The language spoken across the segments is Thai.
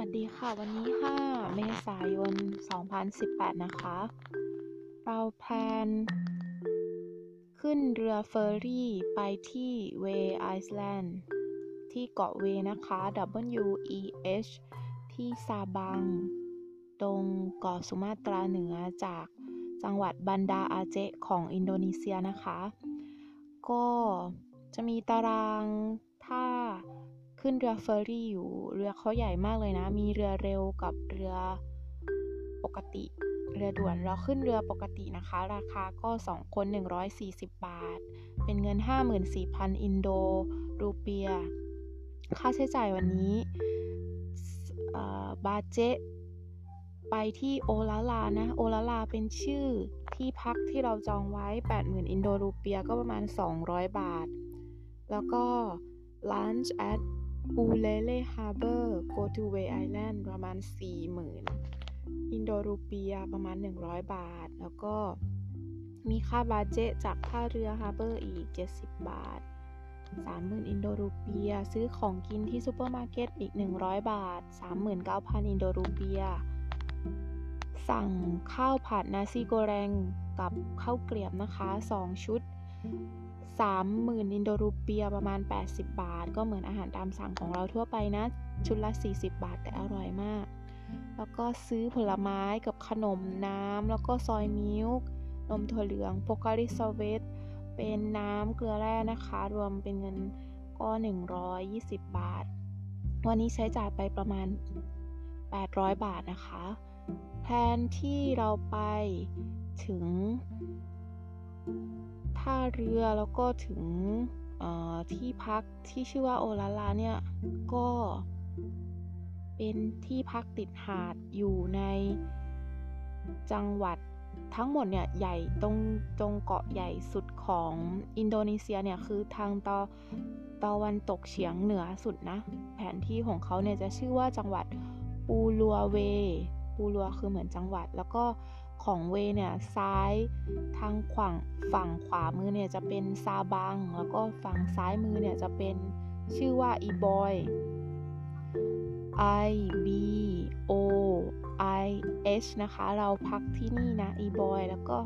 วัสดีค่ะ วันนี้ 5 เมษายน 2018 นะคะ เรา plan ขึ้นเรือเฟอร์รี่ไปที่ Weh Island ที่เกาะเวนะคะ W E H ที่ซาบัง ตรงเกาะสุมาตราเหนือจากจังหวัดบันดาอาเจะห์ของอินโดนีเซียนะคะ ก็จะมีตาราง ขึ้นเรือเฟอร์รี่อยู่ เรือเขาใหญ่มากเลยนะ มีเรือเร็วกับเรือปกติ เรือด่วน เราขึ้นเรือปกตินะคะ ราคาก็ 2 คน 140 บาท เป็นเงิน 54,000 อินโดรูเปีย ค่าใช้จ่ายวันนี้บาเจไปที่โอลาลานะ โอลาลาเป็นชื่อที่พักที่เราจองไว้ 80,000 อินโดรูเปียก็ประมาณ 200 บาท แล้วก็ launch at อูเลเล่ harbour go to Weh Island ประมาณ 40,000 อินโดรูเปียประมาณ 100 บาท แล้วก็มีค่าบาเจจากท่าเรือ harbour อีก 70 บาท 30,000 อินโดรูเปีย ซื้อของกินที่ซูเปอร์มาร์เก็ตอีก 100 บาท 39,000 อินโดรูเปีย สั่งข้าวผัดนาซีโกแรงกับข้าวเกลียบนะคะ 2 ชุด 30,000 อินโดรูเปียประมาณ 80 บาท ก็เหมือนอาหารตามสั่งของเราทั่วไปนะ ชุดละ 40 บาทแต่อร่อยมาก แล้วก็ซื้อผลไม้กับขนมน้ำ แล้วก็ซอยมิลค์นมถั่วเหลืองโปการิซเวตเป็นน้ำเกลือแร่นะคะ รวมเป็นเงินก็ 120 บาท วันนี้ใช้จ่ายไปประมาณ 800 บาทนะคะ แทนที่เราไปถึง ท่าเรือแล้วก็ถึงที่พักที่ชื่อว่าโอลาลาเนี่ยก็เป็นที่พักติดหาดอยู่ในจังหวัดทั้งหมดเนี่ยใหญ่ตรงตรงเกาะใหญ่สุดของอินโดนีเซียเนี่ยคือทางตอตะวันตกเฉียงเหนือสุดนะ แผนที่ของเขาเนี่ยจะชื่อว่าจังหวัดปูลัวเว ปูลัวคือเหมือนจังหวัดแล้วก็ ของเวเนี่ยซ้ายทางขวางฝั่งขวามือเนี่ยจะเป็นซาบัง แล้วก็ฝั่งซ้ายมือเนี่ยจะเป็นชื่อว่าอีบอย I B O I H นะคะ เราพักที่นี่นะอีบอยแล้วก็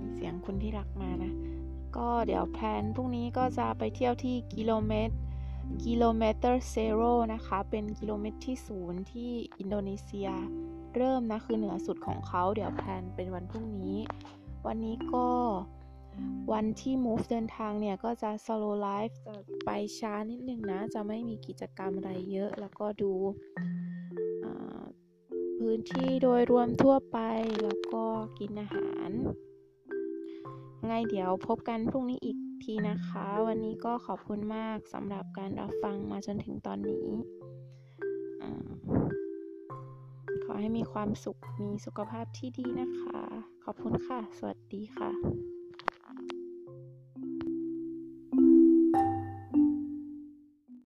มีเสียงคนที่รักมานะ ก็เดี๋ยว plan พรุ่งนี้ก็จะไปเที่ยวที่กิโลเมตรกิโลเมตร zero นะคะ เป็นกิโลเมตรที่ศูนย์ที่อินโดนีเซีย เริ่มนะคือเหนือสุดของเขา เดี๋ยว plan เป็นวันพรุ่งนี้ วันนี้ก็วันที่ move เดินทางเนี่ย ก็จะ slow life จะไปช้านิดนึงนะ จะไม่มีกิจกรรมอะไรเยอะ แล้วก็ดูพื้นที่โดยรวมทั่วไป แล้วก็กินอาหาร ไงเดี๋ยวพบกันพรุ่งนี้อีกทีนะคะ วันนี้ก็ขอบคุณมากสำหรับการรับฟังมาจนถึงตอนนี้ขอให้มีความสุขมีสุขภาพที่ดีนะคะ ขอบคุณค่ะ สวัสดีค่ะ